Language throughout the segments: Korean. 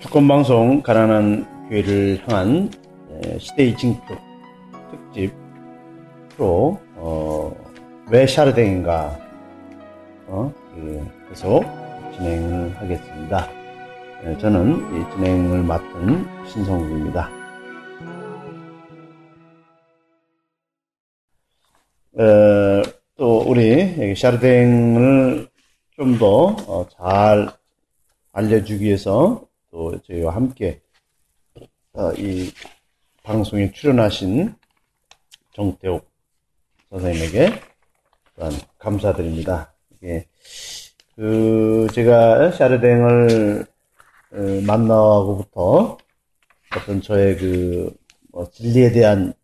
주권방송 가난한 교회를 향한 시대의 징표 특집 프로 어, 왜 샤르댕인가 어, 예, 계속 진행을 하겠습니다. 예, 저는 이 진행을 맡은 신성국입니다. 어, 또 우리 샤르댕을 좀 더잘 어, 알려주기 위해서 또 저희와 함께 어, 이 방송에 출연하신 정태욱 선생님에게 또한 감사드립니다. 이게 그 제가 샤르댕을 어, 만나고부터 어떤 저의 그뭐 진리에 대한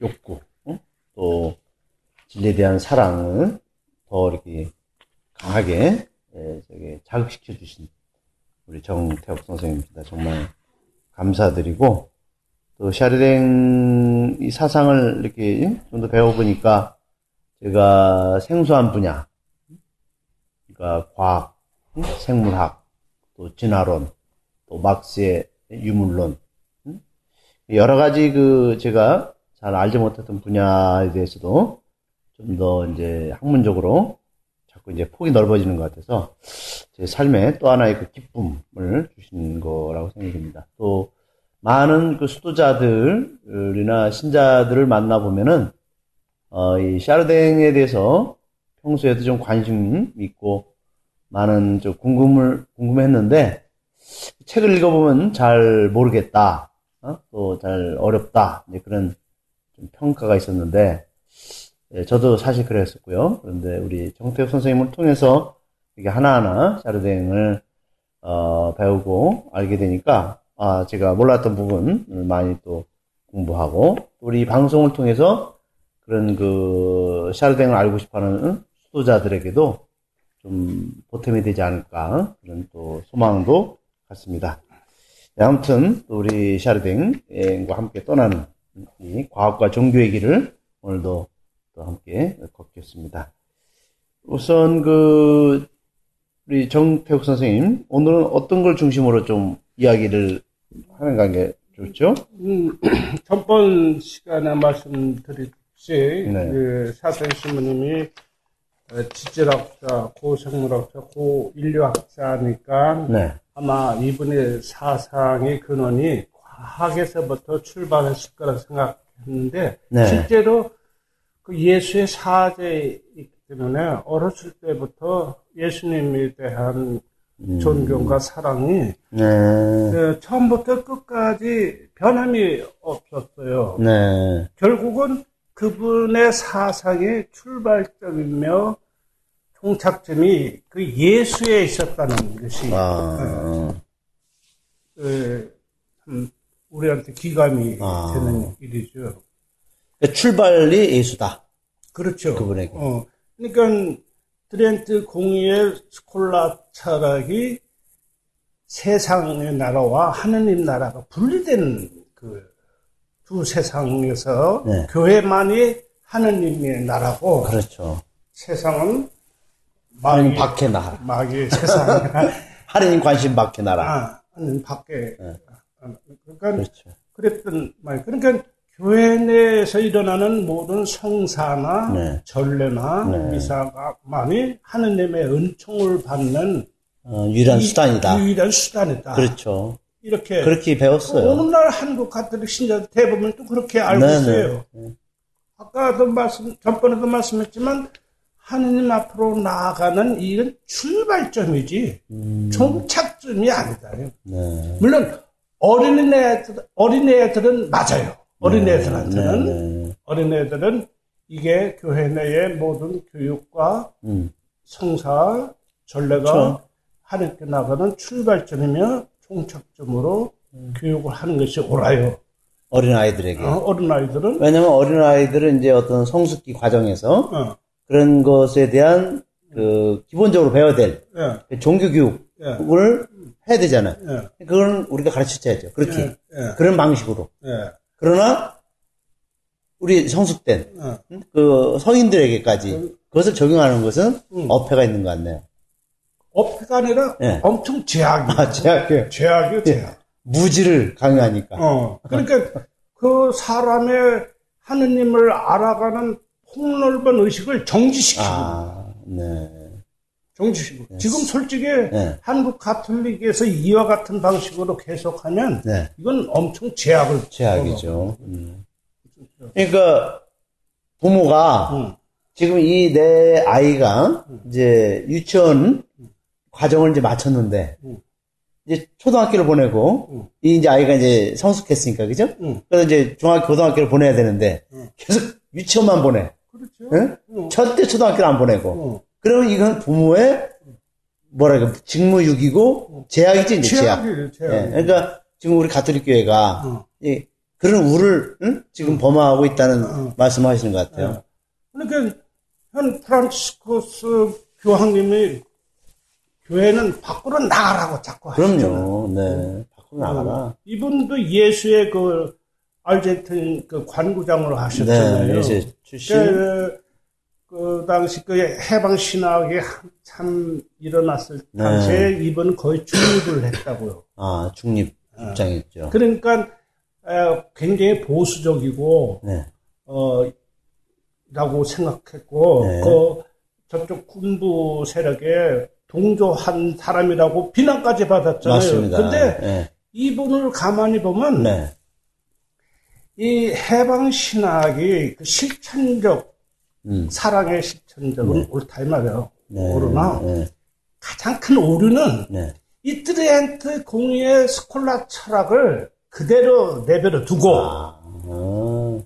욕구 또 진리에 대한 사랑을 더 이렇게 강하게 예, 자극시켜 주신 우리 정태욱 선생님입니다. 정말 감사드리고 또 샤르댕 이 사상을 이렇게 좀 더 배워보니까 제가 생소한 분야, 그러니까 과학, 생물학, 또 진화론, 또 막스의 유물론, 여러 가지 그 제가 잘 알지 못했던 분야에 대해서도 좀 더 이제 학문적으로 자꾸 이제 폭이 넓어지는 것 같아서 제 삶에 또 하나의 그 기쁨을 주신 거라고 생각됩니다. 또 많은 그 수도자들이나 신자들을 만나 보면은 어, 이 샤르댕에 대해서 평소에도 좀 관심 있고 많은 좀 궁금을 궁금했는데 책을 읽어보면 잘 모르겠다, 어? 또잘 어렵다 그런 평가가 있었는데 예, 저도 사실 그랬었고요. 그런데 우리 정태욱 선생님을 통해서 이게 하나하나 샤르댕을 어, 배우고 알게 되니까 아, 제가 몰랐던 부분을 많이 또 공부하고 우리 방송을 통해서 그런 그 샤르댕을 알고 싶어하는 수도자들에게도 좀 보탬이 되지 않을까 그런 또 소망도 갖습니다. 네, 아무튼 우리 샤르댕과 함께 떠나는 이 과학과 종교의 길을 오늘도 또 함께 걷겠습니다. 우선 그 우리 정태욱 선생님 오늘은 어떤 걸 중심으로 좀 이야기를 하는 관계 좋죠? 음, 전번 시간에 말씀드렸듯이 네. 그 사생 신부님이 지질학자, 고생물학자, 고인류학자니까 네. 아마 이분의 사상의 근원이 과학에서부터 출발했을 거라 생각했는데 네. 실제로 그 예수의 사제이기 때문에 어렸을 때부터 예수님에 대한 음. 존경과 사랑이 네. 네, 처음부터 끝까지 변함이 없었어요. 네. 결국은 그분의 사상의 출발점이며 종착점이 그 예수에 있었다는 것이 아. 네. 그, 우리한테 기감이 아. 되는 일이죠. 그러니까 출발이 예수다. 그렇죠. 그분에게. 어, 그러니까 트렌트 공의의 스콜라 철학이 세상의 나라와 하느님 나라가 분리된 그두 세상에서 네. 교회만이 하느님의 나라고 그렇죠. 세상은 마귀 밖의 나라. 마귀의 세상. 하느님 관심 밖의 나라. 아, 하느님 밖에. 네. 아, 그러니까 그렇죠. 그랬던 말. 그러니까 교회 내에서 일어나는 모든 성사나 네. 전례나 네. 미사만이 하느님의 은총을 받는 어, 유일한 수단이다. 유일한 수단이다. 그렇죠. 이렇게 그렇게 배웠어요. 오늘날 한국 가톨릭 신자 대부분 또 그렇게 알고 네, 네. 있어요. 네. 아까도 말씀 전번에도 말씀했지만 하느님 앞으로 나아가는 이건 출발점이지 음. 종착점이 아니다. 네. 물론 어린애들 어린애들은 맞아요. 어린애들한테는 네, 네, 네. 어린애들은 이게 교회 내의 모든 교육과 음. 성사 전례가 그렇죠. 하늘께 나가는 출발점이며 종착점으로 음. 교육을 하는 것이 옳아요. 어린 아이들에게. 어, 어린 아이들은 왜냐면 어린 아이들은 이제 어떤 성숙기 과정에서 어. 그런 것에 대한 그 기본적으로 배워야 될 예. 종교 교육을 예. 해야 되잖아요. 예. 그건 우리가 가르쳐줘야죠. 그렇게 예. 예. 그런 방식으로. 예. 그러나 우리 성숙된 어. 그 성인들에게까지 그것을 적용하는 것은 응. 어폐가 있는 것 같네요. 어폐가 아니라 네. 엄청 제약이에요. 아, 제약이에요. 제약이요, 제약. 무지를 강요하니까. 어. 그러니까 그 사람의 하느님을 알아가는 폭넓은 의식을 정지시키고. 아, 네. 정지시키고. 네. 지금 솔직히 네. 한국 가톨릭에서 이와 같은 방식으로 계속하면 네. 이건 엄청 제약을. 제약이죠. 음. 그러니까 부모가 음. 지금 이 내 아이가 음. 이제 유치원 과정을 이제 마쳤는데 음. 이제 초등학교를 보내고 응. 이 이제 아이가 이제 성숙했으니까 그죠? 응. 그래서 이제 중학교 고등학교를 보내야 되는데 응. 계속 유치원만 보내. 그렇죠. 응? 절대 초등학교를 안 보내고. 그러면 이건 부모의 뭐랄까 직무유기고 제약이지 이제 제약. 제약. 예. 그러니까 지금 우리 가톨릭 교회가 예, 그런 우를 지금 범하고 있다는 말씀하시는 것 같아요. 그러니까 현 프란치스코스 교황님이 교회는 밖으로 나가라고 자꾸 하시잖아요. 그럼요. 네. 밖으로 나가라. 어, 이분도 예수의 그 알젠틴 그 관구장으로 하셨잖아요. 네, 출신. 그, 그 당시 그 해방 신학이 한참 일어났을 네. 당시에 네. 이분 거의 중립을 했다고요. 아 중립 입장이었죠. 어. 그러니까 굉장히 보수적이고 네. 어 라고 생각했고 네. 그 저쪽 군부 세력에 동조한 사람이라고 비난까지 받았잖아요. 맞습니다. 근데 네. 이분을 가만히 보면 네. 이 해방 신학이 그 실천적 음. 사랑의 실천적은 네. 옳다 이 말이에요. 네. 그러나 네. 가장 큰 오류는 네. 이 트리엔트 공의회의 스콜라 철학을 그대로 내버려 두고 아. 아.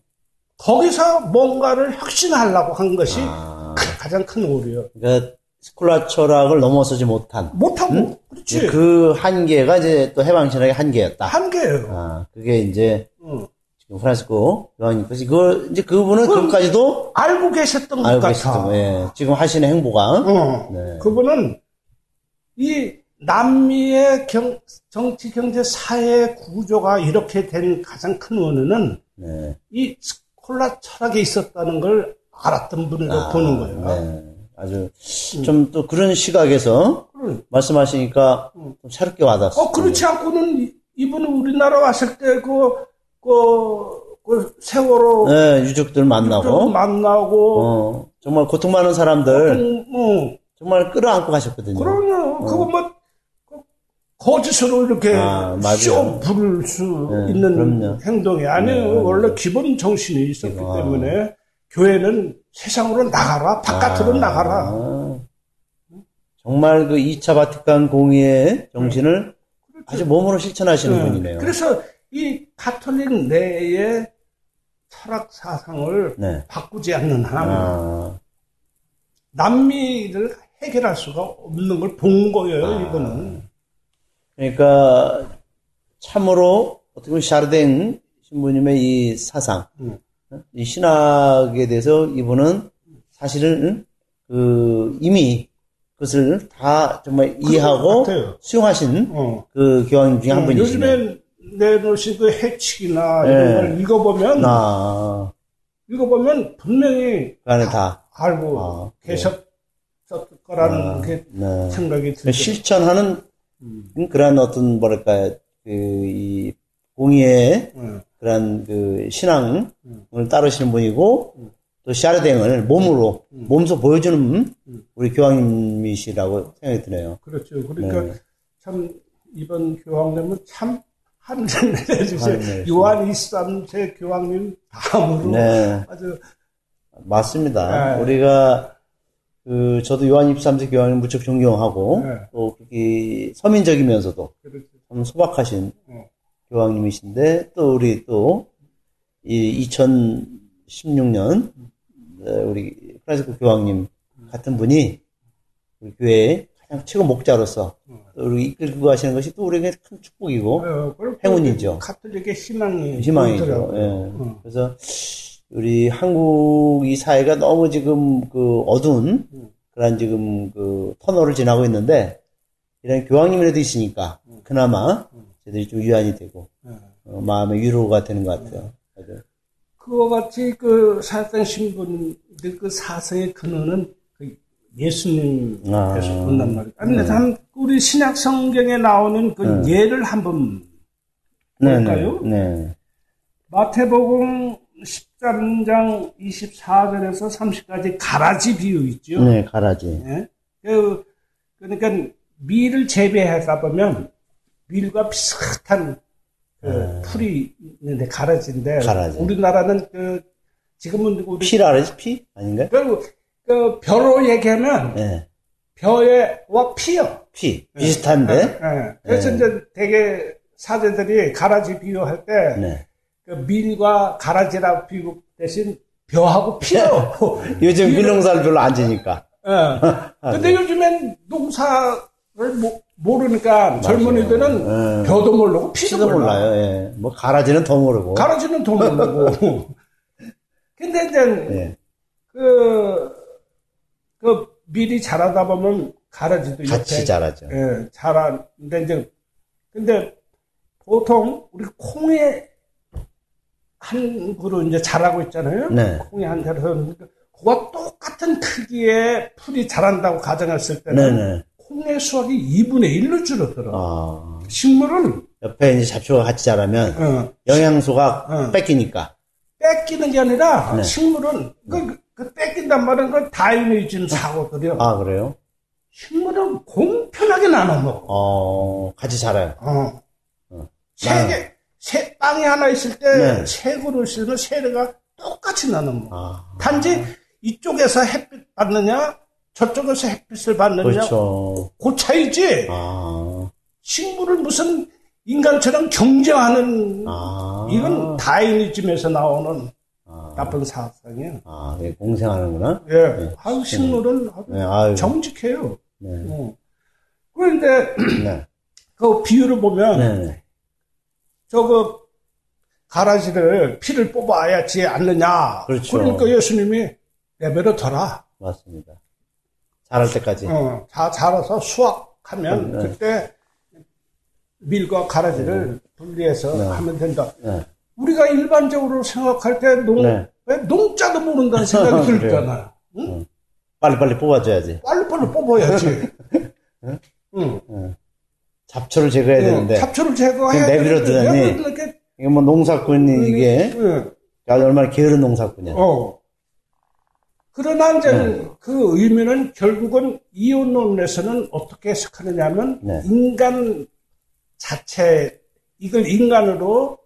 거기서 뭔가를 혁신하려고 한 것이 아. 가장 큰 오류예요. 그러니까 스콜라 철학을 넘어서지 못한. 못하고. 응? 그렇지. 그 한계가 이제 또 해방신학의 한계였다. 한계예요. 아, 그게 이제 응. 지금 프란치스코 교황님 그걸 이제 그분은 그까지도 알고 계셨던 것 알고 같아. 계셨던, 예. 지금 하시는 행보가. 어. 네. 그분은 이 남미의 경, 정치, 경제, 사회 구조가 이렇게 된 가장 큰 원인은 네. 이 스콜라 철학에 있었다는 걸 알았던 분으로 아, 보는 거예요. 네. 아주 좀또 그런 시각에서 음. 말씀하시니까 음. 좀 새롭게 와닿았어요. 어, 그렇지 않고는 이분은 우리나라 왔을 때 그, 그, 그 세월호. 네, 유족들 만나고. 유족 만나고. 어, 정말 고통 많은 사람들. 어, 정말 끌어안고 가셨거든요. 그럼요. 어. 그거 뭐, 그 거짓으로 이렇게 아, 쇼 부를 수 네, 있는 그럼요. 행동이 아니에요. 네, 원래 기본 정신이 있었기 아. 때문에 교회는 세상으로 나가라, 바깥으로 아, 나가라. 정말 그 2차 바티칸 공의의 정신을 그렇죠. 아주 몸으로 실천하시는 네. 분이네요. 그래서 이 가톨릭 내의 철학 사상을 네. 바꾸지 않는 한 아. 남미를 해결할 수가 없는 걸 본 거예요, 아. 이거는. 그러니까 참으로 어떻게 보면 샤르댕 신부님의 이 사상, 음. 이 신학에 대해서 이분은 사실은 그 이미 그것을 다 정말 이해하고 수용하신 어. 그 교황님 중에 한 어, 분이시네요. 요즘에 내놓으신 그 해칙이나 네. 이런 걸 읽어보면 아. 읽어보면 분명히 그 안에 다 알고 아, 네. 거라는 아, 게 네. 생각이 들어요. 실천하는 음. 그런 어떤 뭐랄까 그이 공의의 음. 그런 그 신앙을 음. 따르시는 분이고 음. 또 샤르댕을 몸으로 음. 몸소 보여주는 우리 교황님이시라고 생각이 드네요. 그렇죠. 그러니까 네. 참 이번 교황님은 참 하늘을 내려주세요. 요한 23세 교황님 다음으로 네. 아주 맞습니다. 네. 우리가 그 저도 요한 23세 교황님 무척 존경하고 네. 또 그렇게 서민적이면서도 그렇죠. 참 소박하신 어. 교황님이신데 또 우리 또 이 2016년 우리 프란시스코 교황님 같은 분이 우리 가장 최고 목자로서 우리 이끌고 가시는 것이 또 우리에게 큰 축복이고 네, 행운이죠. 카톨릭의 희망이 희망이죠. 예. 어. 그래서 우리 한국 이 사회가 너무 지금 그 어두운 음. 그런 지금 그 터널을 지나고 있는데 이런 교황님이라도 있으니까 음. 그나마 음. 저들이 좀 위안이 되고 네. 어, 마음의 위로가 되는 것 같아요. 맞아요. 그와 같이 그 사단 신분들 그 사상의 근원은 그 예수님께서 아. 본단 말이에요. 아니, 네. 참, 우리 신약 성경에 나오는 그 네. 예를 한번 네, 네. 볼까요? 네, 마태복음 13장 24절에서 30까지 가라지 비유 있죠? 네, 가라지. 네? 그, 그러니까 밀을 재배하다 보면 밀과 비슷한 그 네. 풀이 있는데 가라지인데 가라지. 우리나라는 그 지금은 우리 피라지 피 아닌가? 그, 그 벼로 얘기하면 네. 벼에와 피요. 피 비슷한데. 네. 네. 그래서 네. 이제 되게 사제들이 가라지 비유할 때 네. 그 밀과 가라지라 비유 대신 벼하고 피요. 요즘 밀농사를 별로 안 지니까. 예. 근데 네. 요즘엔 농사를 모, 모르니까 젊은이들은 예. 벼도 모르고 피도, 피도 몰라요. 예. 뭐 가라지는 더 모르고. 가라지는 더 모르고. 근데 이제 예. 그, 그 밀이 자라다 보면 가라지도 같이 옆에, 자라죠. 예, 자라는데 이제 근데 보통 우리 콩에 한 그루 이제 자라고 있잖아요. 네. 콩이 한 자라서 그와 똑같은 크기의 풀이 자란다고 가정했을 때는 네네. 네. 콩의 수확이 2분의 1로 줄어들어. 아. 식물은 옆에 이제 잡초가 같이 자라면 어. 영양소가 어. 뺏기니까. 뺏기는 게 아니라 네. 식물은 그, 그 뺏긴단 말은 그 다이니즘 사고들이요. 아 그래요? 식물은 공평하게 나눠 먹어. 어, 같이 자라요. 어. 어. 세 개, 세 빵이 하나 있을 때 세 그릇 있으면 세개가 똑같이 나눠 먹어. 아. 단지 이쪽에서 햇빛 받느냐, 저쪽에서 햇빛을 받느냐, 그렇죠. 그 차이지. 아. 식물을 무슨 인간처럼 경쟁하는 아. 이건 다이니즘에서 나오는 아. 나쁜 사상이에요. 아, 네, 공생하는구나. 예, 네. 아 식물은 네, 정직해요. 네. 어. 그런데 네. 그 비유를 보면 네. 네. 저거 가라지를 피를 뽑아야지 않느냐. 그렇죠. 그러니까 예수님이 내버려 둬라. 맞습니다. 자랄 때까지. 어, 다 자라서 수확하면 네, 네. 그때 밀과 가라지를 네. 분리해서 네. 하면 된다. 네. 우리가 일반적으로 생각할 때 농, 네. 왜 농자도 모른다는 생각이 들잖아. 응? 빨리빨리 뽑아줘야지. 빨리빨리 뽑아야지. 응? 응. 잡초를 제거해야 되는데. 잡초를 제거해야 되는데. 내버려 두다니. 이게 뭐 농사꾼이 이게 응. 얼마나 게으른 농사꾼이야. 어. 그러나 이제 네. 그 의미는 결국은 이혼론에서는 어떻게 해석하느냐 하면 네. 인간 자체, 이걸 인간으로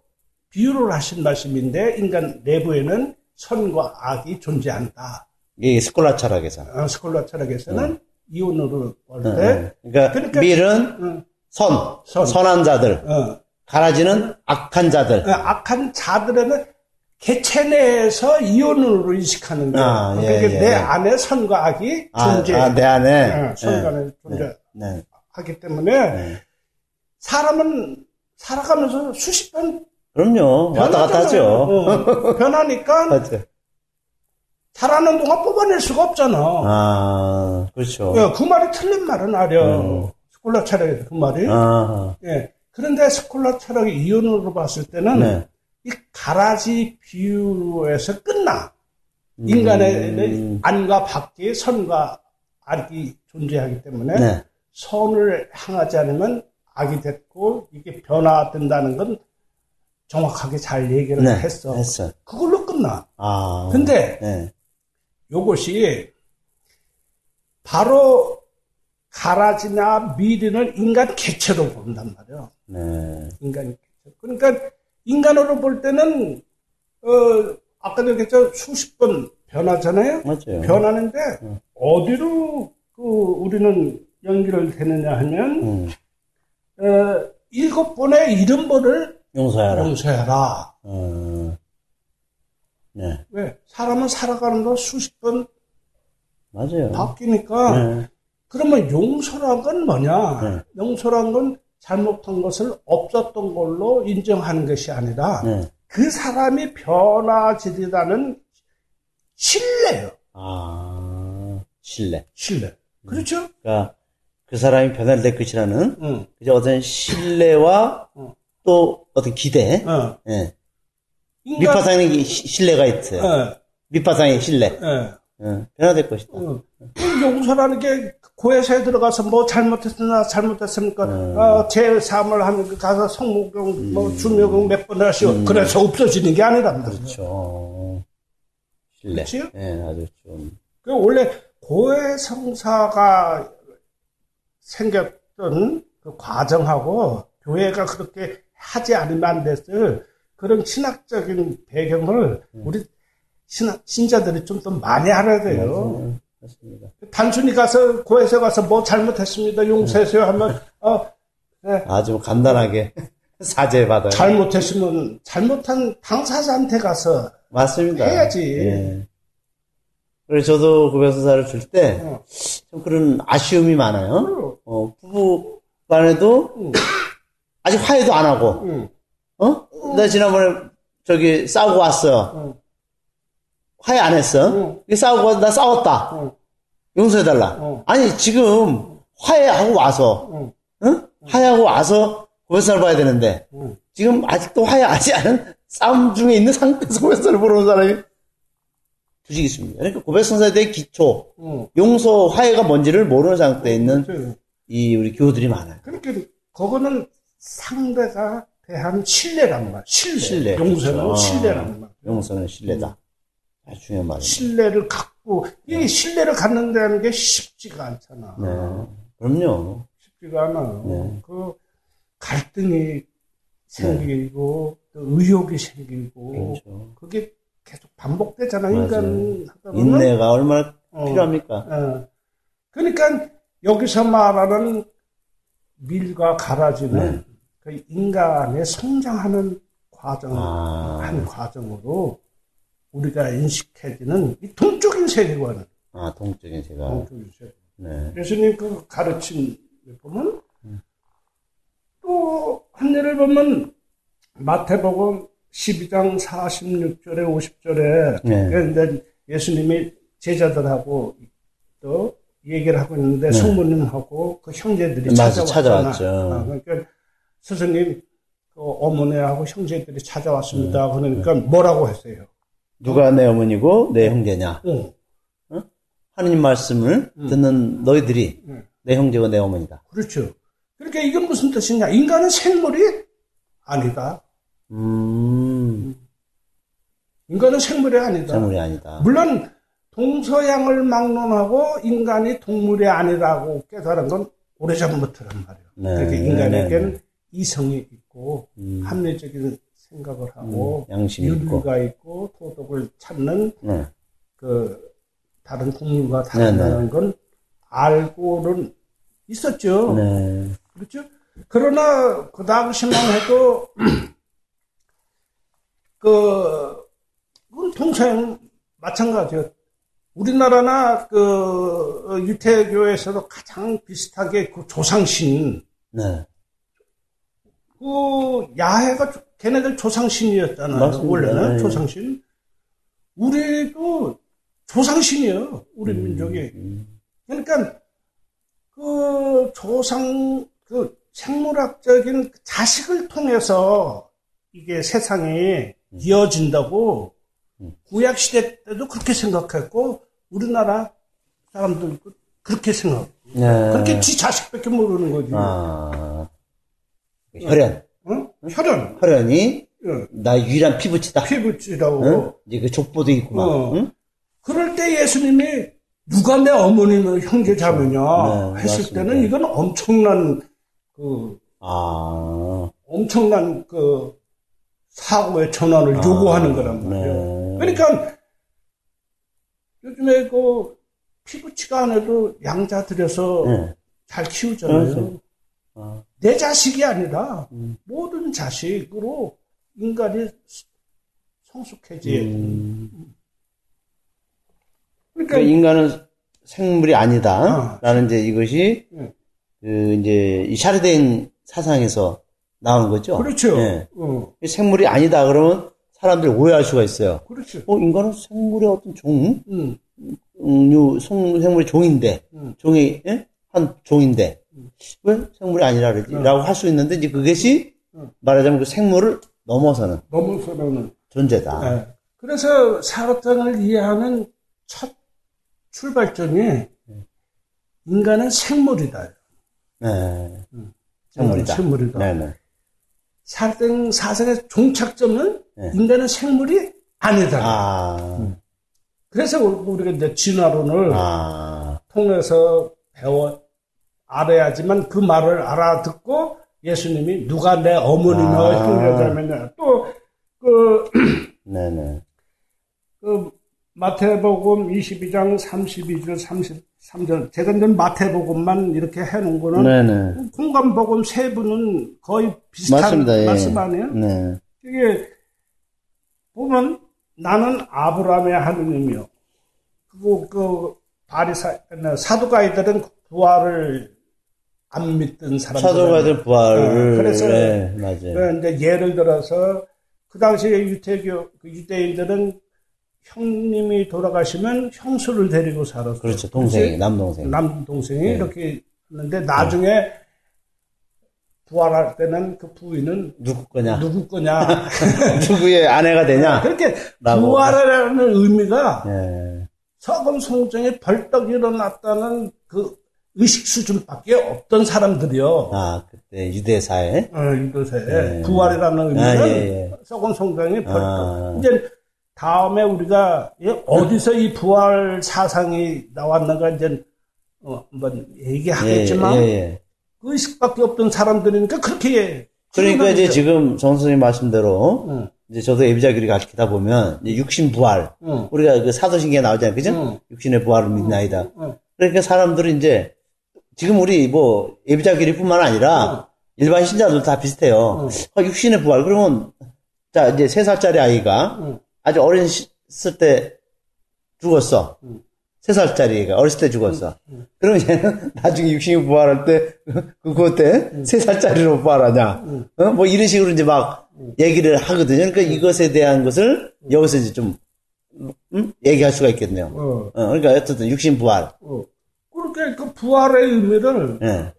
비유를 하신 말씀인데 인간 내부에는 선과 악이 존재한다. 이 스콜라 철학에서. 어, 스콜라 철학에서는 네. 이혼으로 볼 때. 네. 그러니까, 그러니까, 밀은 선, 선, 선한 자들. 어. 가라지는 악한 자들. 어, 악한 자들에는 개체 내에서 이혼으로 인식하는 거예요. 아, 예, 그러니까 예, 내 예. 안에 선과 악이 아, 존재. 아, 내 안에 어, 선과 악이 네, 존재하기 네, 네. 때문에 네. 사람은 살아가면서 수십 번 그럼요. 왔다 갔다 하죠. 어, 변하니까 맞아. 살아는 동안 뽑아낼 수가 없잖아. 아, 그렇죠. 예, 그 말이 틀린 말은 아려. 음. 스콜라 철학에서 그 말이. 아. 예. 그런데 스콜라 철학의 이론으로 봤을 때는 네. 이 가라지 비유에서 끝나. 인간의 음. 안과 밖에 선과 악이 존재하기 때문에 네. 선을 향하지 않으면 악이 됐고 이게 변화된다는 건 정확하게 잘 얘기를 네, 했어. 했어. 그걸로 끝나. 아. 근데 네. 요것이 바로 가라지나 미리는 인간 개체로 본단 말이에요. 네. 인간 개체. 그러니까 인간으로 볼 때는 어 아까도 얘기했죠 수십 번 변하잖아요. 맞아요. 변하는데 음. 어디로 그 우리는 연결을 되느냐 하면 음. 어, 일곱 번의 이름벌을 용서해라. 용서해라. 어, 네. 왜 사람은 살아가는 거 수십 번 맞아요. 바뀌니까 네. 그러면 용서란 건 뭐냐? 네. 용서란 건 잘못한 것을 없었던 걸로 인정하는 것이 아니라 네. 그 사람이 변화지리다는 신뢰요. 아, 신뢰. 신뢰. 그렇죠? 그러니까 그 사람이 변화될 것이라는 응. 그죠 어떤 신뢰와 응. 또 어떤 기대. 응. 예. 인간... 밑바탕에 신뢰가 있어요. 예. 밑바탕에 신뢰. 예. 응. 변화될 것이다. 응. 용서라는 게 고해서에 들어가서 뭐 잘못했으나 잘못했습니까? 음. 어, 제 삶을 하면 그 가서 성목경, 뭐 음. 뭐 주묘경 몇 번 하시오. 음. 그래서 없어지는 게 아니란 말이에요. 그렇죠. 신뢰. 그렇지? 네, 아주 좀. 그 원래 고해 성사가 생겼던 그 과정하고 교회가 그렇게 하지 않으면 안 됐을 그런 신학적인 배경을 음. 우리 신학, 신자들이 좀 더 많이 알아야 돼요. 맞습니다. 단순히 가서 고해서 가서 뭐 잘못했습니다. 용서해서요 하면 어 네. 아주 간단하게 사죄 받아요. 잘못했으면 잘못한 당사자한테 가서 맞습니다. 해야지. 예. 그래서 저도 고백서사를 줄 때좀 어. 그런 아쉬움이 많아요. 어, 부부 간에도 응. 아직 화해도 안 하고 응. 어? 응. 나 지난번에 저기 싸우고 왔어. 화해 안 했어. 응. 싸우고 나 싸웠다. 응. 용서해달라. 응. 아니 지금 화해하고 와서, 응. 응? 화해하고 와서 고백사를 봐야 되는데 지금 아직도 화해하지 않은 싸움 중에 있는 상태에서 고백사를 보러 온 사람이 두식 있습니다. 그러니까 고백성사에 대해 기초, 용서, 화해가 뭔지를 모르는 상태에 있는 그렇죠. 이 우리 교우들이 많아요. 그러니까 그거는 상대가 대한 신뢰란 말. 신뢰. 신뢰. 용서는 그렇죠. 신뢰란 말. 용서는 신뢰다. 아주 중요한 말이에요. 신뢰를 갖고, 이 네. 신뢰를 갖는다는 게 쉽지가 않잖아. 네. 그럼요. 쉽지가 않아요. 네. 그 갈등이 생기고, 네. 또 의욕이 생기고, 그렇죠. 그게 계속 반복되잖아, 인간 하다 보면. 인내가 얼마나 어, 필요합니까? 어. 그러니까 여기서 말하는 밀과 가라지는 네. 그 인간의 성장하는 과정, 아. 한 과정으로 우리가 인식해지는 이 동적인 세계관을. 아, 동적인 세계관. 동적인 세계. 네. 예수님 그 가르침 보면 음. 또한 예를 보면 마태복음 12장 46절에 50절에 네. 이제 예수님이 제자들하고 또 얘기를 하고 있는데 네. 성모님하고 그 형제들이 맞아, 찾아왔죠. 아, 그러니까 스승님 그 어머니하고 형제들이 찾아왔습니다. 네. 그러니까 네. 뭐라고 했어요? 누가 내 어머니고 내 형제냐? 응. 어? 하느님 말씀을 응. 듣는 너희들이 응. 내 형제고 내 어머니다. 그렇죠. 그러니까 이건 무슨 뜻이냐? 인간은 생물이 아니다. 음. 인간은 생물이 아니다. 생물이 아니다. 물론 동서양을 막론하고 인간이 동물이 아니라고 깨달은 건 오래전부터란 말이에요. 네, 그러니까 인간에게는 네, 네. 이성이 있고 음. 합리적인 생각을 하고 음, 윤리가 있고. 있고. 도덕을 찾는 네. 그 다른 동물과 다르다는 네, 건 알고는 있었죠. 네. 그렇죠? 그러나 그 당시만 해도 그 동서양 마찬가지였. 우리나라나 그 유태교에서도 가장 비슷하게 그 조상신, 네. 그 야해가 걔네들 조상신이었잖아요. 맞습니다. 원래는 네. 조상신. 우리도 조상신이에요. 우리 음, 민족이. 음. 그러니까 그 조상 그 생물학적인 자식을 통해서 이게 세상이 음. 이어진다고 음. 구약 시대 때도 그렇게 생각했고 우리나라 사람들도 그렇게 생각. 네. 그렇게 지 자식밖에 모르는 거지. 아. 혈연. 응? 혈연. 혈연이 응. 나 유일한 피부치다. 피부치라고. 응? 이제 그 족보도 있구만. 어. 응? 그럴 때 예수님이 누가 내 어머니는 형제 자매냐 네, 했을 맞습니다. 때는 이건 엄청난 그 아. 엄청난 그 사고의 전환을 아. 요구하는 거란 말이에요. 네. 그러니까 요즘에 그 피부치가 안 해도 양자 들여서 네. 잘 키우잖아요. 아. 내 자식이 아니라 음. 모든 자식으로 인간이 성숙해지. 음. 그러니까, 그러니까, 인간은 생물이 아니다 라는 아, 이제 이것이 네. 그 이제 이 샤르데인 사상에서 나온 거죠. 그렇죠. 네. 어. 생물이 아니다 그러면 사람들이 오해할 수가 있어요. 그렇죠. 어 인간은 생물의 어떤 종, 음. 음, 생물의 종인데 음. 종이 예? 한 종인데 왜 생물이 아니라 그러지? 네. 라고 할 수 있는데, 이제 그것이 네. 말하자면 그 생물을 넘어서는. 넘어서는. 존재다. 네. 그래서 사업장을 이해하는 첫 출발점이 인간은 생물이다. 네. 생물이다. 생물이다. 네네. 사생, 사생의 종착점은 네. 인간은 생물이 아니다. 아. 그래서 우리가 이제 진화론을 아. 통해서 배워 알아야지만 그 말을 알아듣고 예수님이 누가 내 어머니며 아. 형제자매냐 또그 네네. 그 마태복음 22장 32절 33절 제가 이제 마태복음만 이렇게 해놓은 거는 네네. 공감복음 세 분은 거의 비슷한 맞습니다. 예. 말씀 아니에요? 네. 이게 보면 나는 아브라함의 하느님이요. 그리고 그 바리사 사두가이들은 부활을 안 믿던 사람들. 사도가들 부활을. 네, 그래서 네, 맞아요. 이제 예를 들어서 그 당시에 유태교 그 유대인들은 형님이 돌아가시면 형수를 데리고 살았어. 그렇죠. 동생이 남동생. 남동생이 네. 이렇게 했는데 나중에 네. 부활할 때는 그 부인은 누구 거냐? 누구 거냐? 누구의 아내가 되냐? 그렇게 부활하라는 의미가 네. 서금 성정에 벌떡 일어났다는 그 의식 수준밖에 없던 사람들이요. 아, 그때 유대사에? 어, 유대사에. 네. 부활이라는 의미는 아, 예, 예. 서금 성정에 벌떡. 아. 이제 다음에 우리가 어디서 이 부활 사상이 나왔는가 이제 어, 한번 얘기하겠지만 예, 예, 예. 그 의식밖에 없던 사람들이니까 그렇게 그러니까 이제 지금 정 선생님 말씀대로 응. 이제 저도 예비자기를 가르치다 보면 육신 부활 응. 우리가 그 사도신경에 나오잖아요, 그죠? 응. 육신의 부활을 믿나이다. 그러니까 사람들은 이제 지금 우리 뭐 예비자기리뿐만 아니라 일반 신자들 다 비슷해요. 어, 육신의 부활 그러면 자 이제 세 살짜리 아이가 아주 어렸을 때 죽었어. 응. 3살짜리가 어렸을 때 죽었어. 응. 그러면 얘는 나중에 육신이 부활할 때, 그거 때, 응. 3살짜리로 부활하냐. 어? 뭐 이런 식으로 이제 막 얘기를 하거든요. 그러니까 이것에 대한 것을 여기서 이제 좀, 음? 얘기할 수가 있겠네요. 어. 어 그러니까 어쨌든 육신 부활. 어. 그렇게 그 부활의 의미를, 네.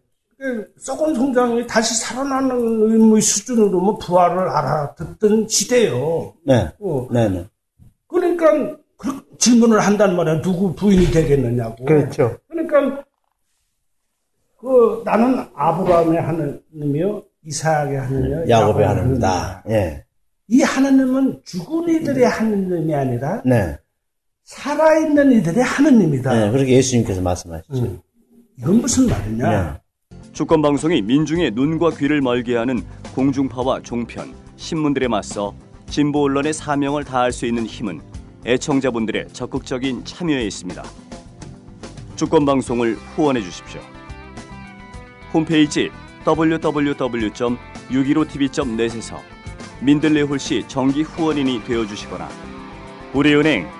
썩은 성장이 다시 살아나는 의미 수준으로 뭐 부활을 알아듣던 시대요. 네. 어. 네네. 그러니까 그 질문을 한단 말이야. 누구 부인이 되겠느냐고. 그렇죠. 그러니까 그 나는 아브라함의 하느님이요, 이삭의 하느님이요, 야곱의 하느님이다. 예. 이 하느님은 죽은 이들의 하느님이 아니라 네. 살아있는 이들의 하느님이다. 네, 그렇게 예수님께서 말씀하셨죠. 음. 이건 무슨 말이냐? 네. 주권 방송이 민중의 눈과 귀를 멀게 하는 공중파와 종편, 신문들에 맞서 진보 언론의 사명을 다할 수 있는 힘은 애청자분들의 적극적인 참여에 있습니다. 주권 방송을 후원해 주십시오. 홈페이지 www.615tv.net에서 민들레 홀씨 정기 후원인이 되어 주시거나 우리은행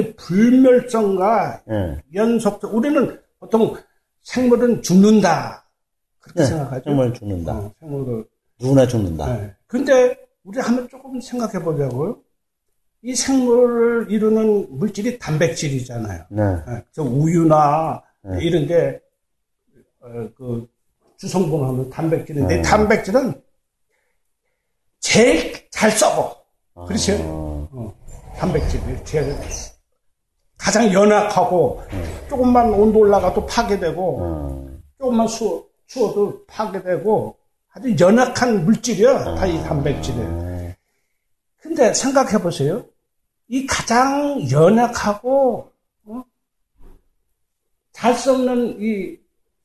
생명의 불멸성과 네. 연속적 우리는 보통 생물은 죽는다 그렇게 네, 생각하죠. 생물 죽는다. 어, 생물을 누구나 죽는다. 네. 근데 우리 한번 조금 생각해 보자고요. 이 생물을 이루는 물질이 단백질이잖아요. 네. 네. 저 우유나 네. 이런 게, 어, 그, 주성분 하면 단백질인데, 네. 단백질은 제일 잘 썩어. 그렇죠? 아. 어, 단백질이 제일 가장 연약하고, 네. 조금만 온도 올라가도 파괴되고, 아. 조금만 수, 추워도 파괴되고 아주 연약한 물질이야. 다 이 단백질이. 근데 생각해 보세요. 이 가장 연약하고 어? 잘 썩는 이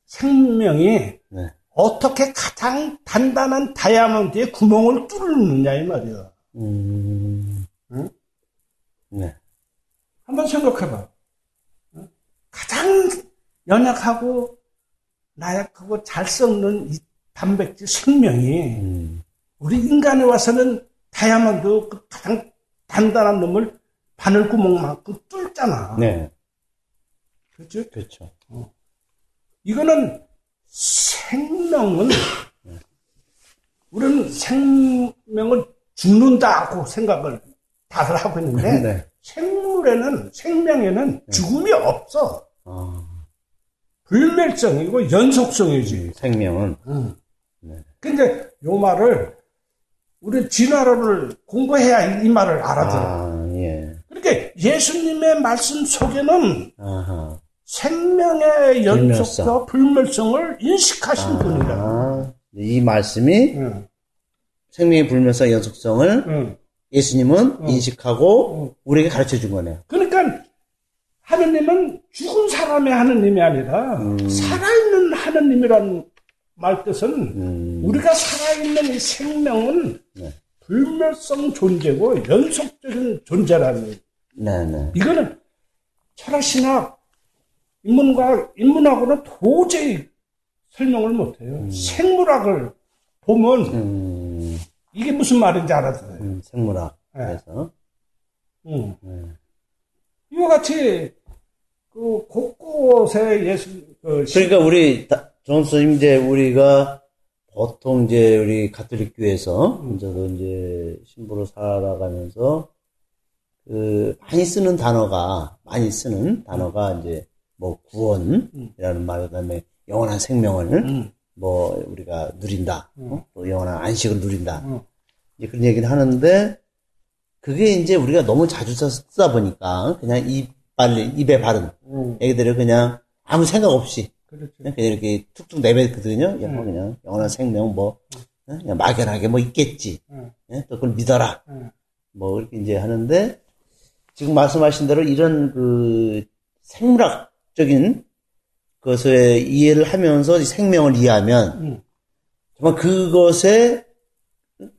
생명이 네. 어떻게 가장 단단한 다이아몬드에 구멍을 뚫느냐 이 말이야. 음... 응? 네. 한번 생각해봐. 가장 연약하고 나약하고 잘 썩는 이 단백질 생명이 음. 우리 인간에 와서는 다이아몬드 그 가장 단단한 놈을 바늘구멍만큼 뚫잖아. 네. 그렇죠? 그렇죠. 어. 이거는 생명은 우리는 생명을 죽는다고 생각을 다들 하고 있는데 네. 생물에는 생명에는 네. 죽음이 없어. 아. 불멸성이고 연속성이지. 음, 생명은. 응. 네. 근데 요 말을 우리 진화론을 공부해야 이 말을 알아들어. 아, 예. 그러니까 예수님의 말씀 속에는 아하. 생명의 연속과 불멸성. 을 인식하신 아, 분이다. 이 말씀이 응. 생명의 불멸성 연속성을 응. 예수님은 응. 인식하고 우리에게 가르쳐 준 거네요. 그러니까 하느님은 죽은 사람의 하느님이 아니라 음. 살아있는 하느님이란 말 뜻은 음. 우리가 살아있는 이 생명은 네. 불멸성 존재고 연속적인 존재라는 네, 네. 이거는 철학신학 인문과 인문학으로는 도저히 설명을 못해요. 음. 생물학을 보면 음. 이게 무슨 말인지 알아들어요. 음, 생물학. 네. 그래서 음. 네. 이와 같이 그 곳곳에 예수 그 그러니까 우리 존스님 이제 우리가 보통 이제 우리 가톨릭 교회에서 음. 저도 이제 신부로 살아가면서 그 많이 쓰는 단어가 많이 쓰는 단어가 이제 뭐 구원이라는 말 그다음에 영원한 생명을 음. 뭐 우리가 누린다 음. 어? 또 영원한 안식을 누린다 음. 이제 그런 얘기를 하는데 그게 이제 우리가 너무 자주 쓰다 보니까 그냥 입발 입에 바른 음. 애기들을 그냥 아무 생각 없이 그렇죠. 그냥 이렇게 툭툭 내뱉거든요. 음. 그냥 영원한 생명 뭐 음. 그냥 막연하게 뭐 있겠지. 음. 또 그걸 믿어라. 뭐 이렇게 이제 하는데 지금 말씀하신 대로 이런 그 생물학적인 것을 이해를 하면서 생명을 이해하면 정말 그것에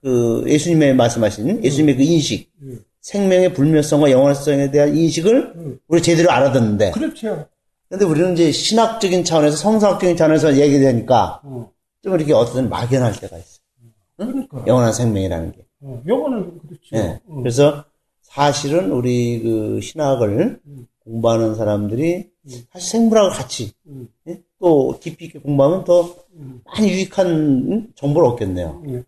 그 예수님의 말씀하신 예수님의 그 인식, 생명의 불멸성과 영원성에 대한 인식을 우리 제대로 알아듣는데. 그렇죠. 근데 우리는 이제 신학적인 차원에서 성서학적인 차원에서 얘기되니까 어. 좀 이렇게 어떤 막연할 때가 있어. 응? 그러니까. 영원한 생명이라는 게. 어, 영원은 그렇죠. 네. 어. 그래서 사실은 우리 그 신학을 음. 공부하는 사람들이 음. 사실 생물학을 같이 음. 예? 또 깊이 있게 공부하면 더 음. 많이 유익한 정보를 얻겠네요. 예.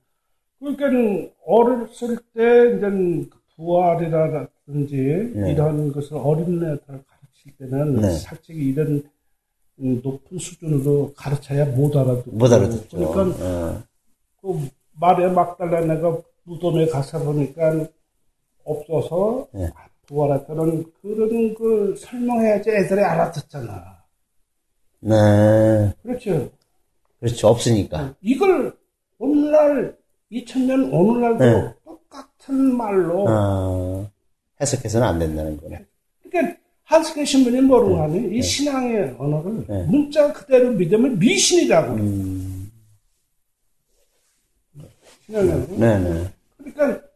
그러니까 어렸을 때 이제 부활이라든지 네. 이런 것을 어린애들 가르칠 때는 네. 솔직히 이런 높은 수준으로 가르쳐야 못 알아듣고 못 알아듣죠. 그러니까 네. 그 말에 막달라 내가 무덤에 가서 보니까 없어서 네. 부활할 때는 그런 걸 설명해야지 애들이 알아듣잖아. 네. 그렇죠. 그렇죠. 없으니까. 이걸 오늘날 2000년 오늘날도 네. 똑같은 말로 어, 해석해서는 안 된다는 거네. 그러니까 한스케 신부님 모르고 네. 하는 이 네. 신앙의 언어를 네. 문자 그대로 믿으면 미신이라고. 음. 신앙의 네, 네. 그러니까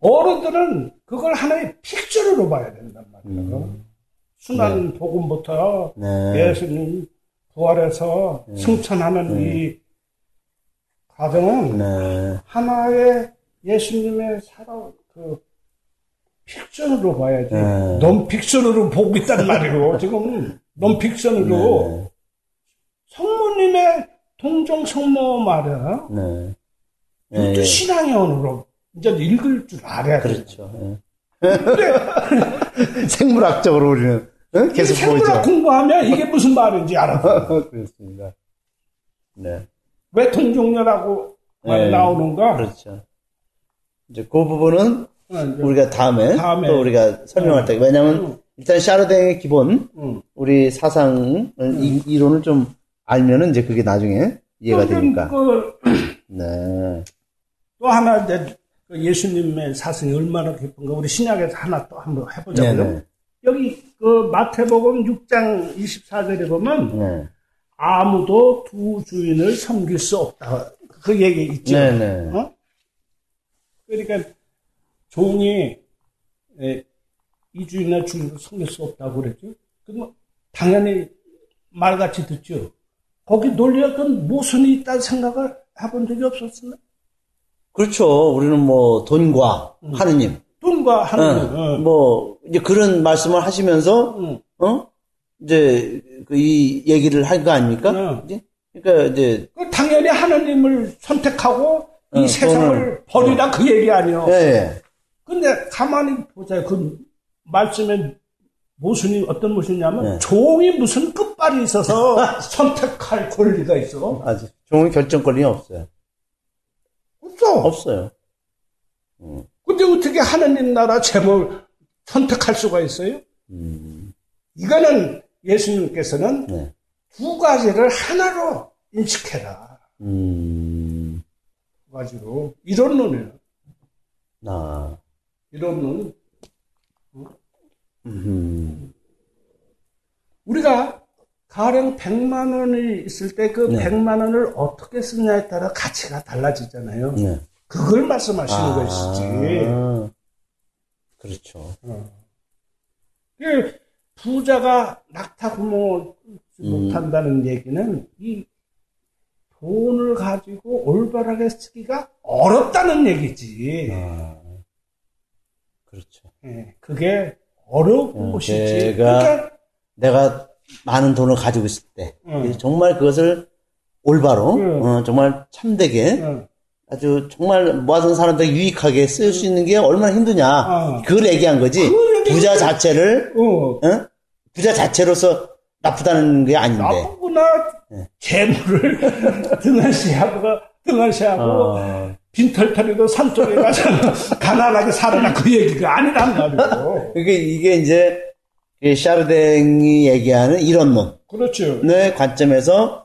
어른들은 그걸 하나의 픽처로 봐야 된단 말이에요. 음. 순환 네. 복음부터 예수님 부활해서 승천하는 이 과정은 네. 하나의 예수님의 살아 그 픽션으로 봐야지. 네. 넌 픽션으로 보고 있단 말이에요. 지금 넌 픽션으로 네. 성모님의 동정 성모 말이야. 네. 네. 또 신앙의 언어로 이제 읽을 줄 알아야 그렇죠. 네. 근데 생물학적으로 우리는 네? 계속 생물학 보이죠. 공부하면 이게 무슨 말인지 알아. 그렇습니다. 네. 왜 동종녀라고 네, 나오는가? 그렇죠. 이제 그 부분은 네, 우리가 다음에, 다음에, 또 우리가 설명할 때, 왜냐면 응. 일단 샤르댕의 기본, 응. 우리 사상, 응. 이, 이론을 좀 알면은 이제 그게 나중에 이해가 되니까. 그, 네. 또 하나 이제 그 예수님의 사상이 얼마나 깊은가 우리 신약에서 하나 또 한번 해보자고요. 네네. 여기 그 마태복음 6장 24절에 보면 네. 아무도 두 주인을 섬길 수 없다. 그 얘기 있죠. 네네. 어? 그러니까 종이 이 주인이나 주인을 섬길 수 없다고 그랬죠. 그럼 당연히 말같이 듣죠. 거기 논리가 그 모순이 있다는 생각을 해본 적이 없었나? 그렇죠. 우리는 뭐 돈과 응. 하느님. 돈과 하느님. 응. 응. 뭐 이제 그런 말씀을 하시면서 어 이제 그 이 얘기를 할 거 아닙니까? 어. 이제 그러니까 이제 그 당연히 하나님을 선택하고 이 어, 세상을 버리라 그 얘기 아니요. 예, 예. 근데 가만히 보자. 그 말씀에 모순이 어떤 모순이냐면 네. 종이 무슨 끝발이 있어서 선택할 권리가 있어. 아직 종이 결정 권리는 없어요. 없어. 없어요. 음. 근데 어떻게 하느님 나라 제목 선택할 수가 있어요? 음. 이거는 예수님께서는 네. 두 가지를 하나로 인식해라. 음. 두 가지로 이론론이에요. 아. 이론론. 음. 우리가 가령 100만 원이 있을 때그 네. 100만 원을 어떻게 쓰냐에 따라 가치가 달라지잖아요. 네. 그걸 말씀하시는 아, 것이지. 그렇죠. 어. 그 부자가 낙타 구멍을 음. 못한다는 얘기는 이 돈을 가지고 올바르게 쓰기가 어렵다는 얘기지. 아, 그렇죠. 네, 그게 어려운 어, 것이지. 그러니까, 내가 많은 돈을 가지고 있을 때 응. 정말 그것을 올바로 응. 어, 정말 참되게 응. 아주 정말 모아둔 사람들에게 유익하게 쓸 수 있는 게 얼마나 힘드냐 어. 그걸 얘기한 거지 부자 자체를 어. 어? 부자 자체로서 나쁘다는 게 아닌데 나쁘구나 네. 재물을 등한시하고 등한시하고 어. 빈털터리도 산속에 가서 가난하게 살아라 그 얘기가 아니란 말이에요. 그게 이게 이제 샤르댕이 얘기하는 이런론. 그렇죠. 네, 관점에서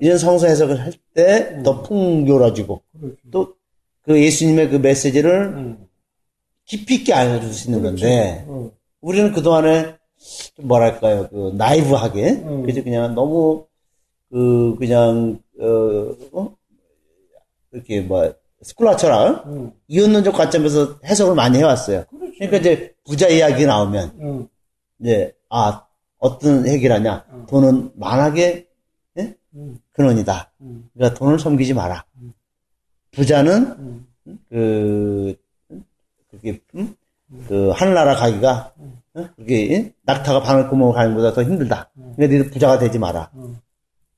이런 성서 해석을 할 때더 음. 풍요로워지고 그렇죠. 또그 예수님의 그 메시지를 음. 깊이 있게 알려줄 수 있는 그렇죠. 건데 음. 우리는 그동안에 좀 뭐랄까요 그 나이브하게 음. 그죠 그냥 너무 그 그냥 어, 어? 이렇게 뭐 스쿨라처럼 음. 이혼론적 관점에서 해석을 많이 해왔어요. 그렇죠. 그러니까 이제 부자 이야기 나오면 음. 이제 아 어떤 해결하냐 음. 돈은 만하게 예? 음. 근원이다. 음. 그러니까 돈을 섬기지 마라. 음. 부자는 그 그게 그 하늘나라 가기가 어? 그게 낙타가 바늘구멍을 가는 것보다 더 힘들다. 그러니까 너희들 부자가 되지 마라.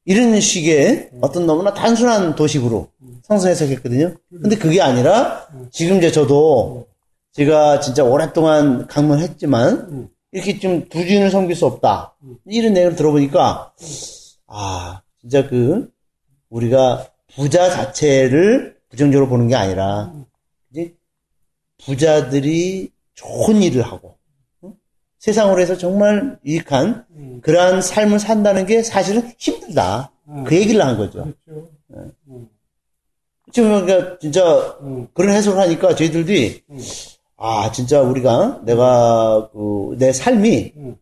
이런 식의 어떤 너무나 단순한 도식으로 성서 해석했거든요. 근데 그게 아니라 지금 이제 저도 제가 진짜 오랫동안 강론했지만 이렇게 좀 두 주인을 섬길 수 없다. 이런 내용을 들어보니까 아 진짜 그 우리가 부자 자체를 부정적으로 보는 게 아니라 이제 부자들이 좋은 일을 하고 세상으로 해서 정말 유익한 음. 그러한 삶을 산다는 게 사실은 힘들다. 음. 그 얘기를 한 거죠. 그렇죠. 네. 음. 지금 그러니까 진짜 음. 그런 해석을 하니까 저희들도 음. 아 진짜 우리가 내가 그 내 삶이 음.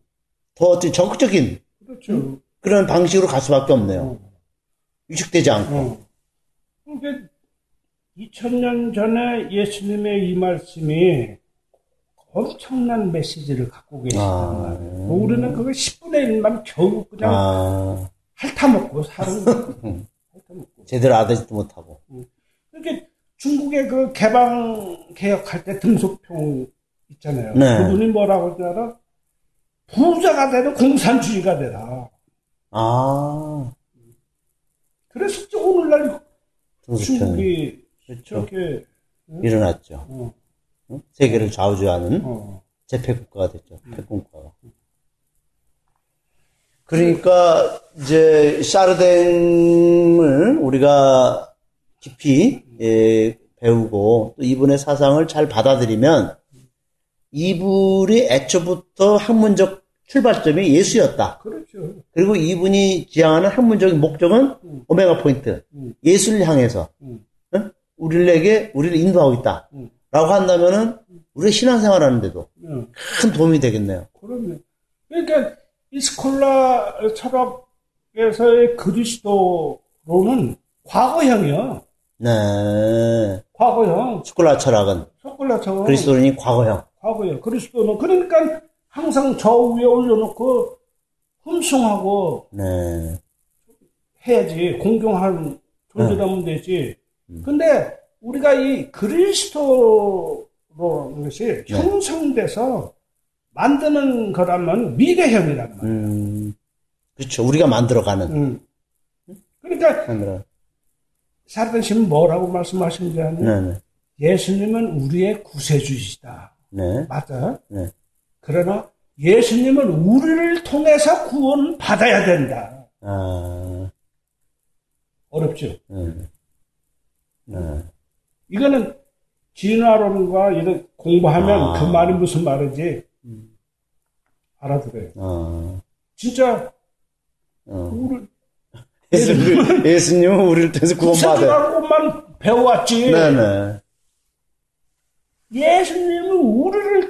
더 적극적인 그렇죠. 그런 방식으로 갈 수밖에 없네요. 위축되지 않고. 그러니까 2000년 전에 예수님의 이 말씀이 엄청난 메시지를 갖고 계시단 아, 말이에요. 음. 우리는 그걸 10분의 1만 겨우 그냥 아. 핥아먹고 사는 거 제대로 알아듣지도 못하고. 그러니까 중국의 그 개방 개혁할 때 등소평 있잖아요. 네. 그분이 뭐라고 하더라? 부자가 되는 공산주의가 되라. 아. 그래서 오늘날 중국이 그렇죠. 저렇게 응? 일어났죠. 어. 세계를 좌우지하는 어. 재패국가가 됐죠. 음. 패권국가가. 그러니까 이제 샤르댕을 우리가 깊이 예, 배우고 또 이분의 사상을 잘 받아들이면 이분이 애초부터 학문적 출발점이 예수였다. 그렇죠. 그리고 이분이 지향하는 학문적인 목적은 음. 오메가 포인트, 음. 예수를 향해서 음. 어? 우리에게 우리를 인도하고 있다. 음. 라고 한다면은 우리 신앙생활 하는데도 네. 큰 도움이 되겠네요. 그럼요. 그러니까 이 스콜라 철학에서의 그리스도로는 과거형이요. 네. 과거형. 스콜라 철학은. 스콜라 철학은. 그리스도인이 과거형. 과거형. 그리스도는 그러니까 항상 저 위에 올려놓고 흠숭하고 네. 해야지 공경하는 존재라면 네. 되지. 음. 근데 우리가 이 그리스도라는 것이 네. 형성돼서 만드는 거라면 미래형이란 말이에요. 음. 그렇죠. 우리가 만들어가는. 음. 그러니까 만들어. 씨는 뭐라고 말씀하시는지 아요 네, 예수님은 우리의 구세주이시다. 네. 맞아. 네. 그러나 예수님은 우리를 통해서 구원 받아야 된다. 아. 어렵죠. 네. 네. 이거는 진화론과 이런 공부하면 아. 그 말이 무슨 말인지 알아들어요. 아. 진짜 어. 우리 예수님, 예수님은 우리를 통해서 구원받아요. 것만 배워왔지. 네네. 예수님은 우리를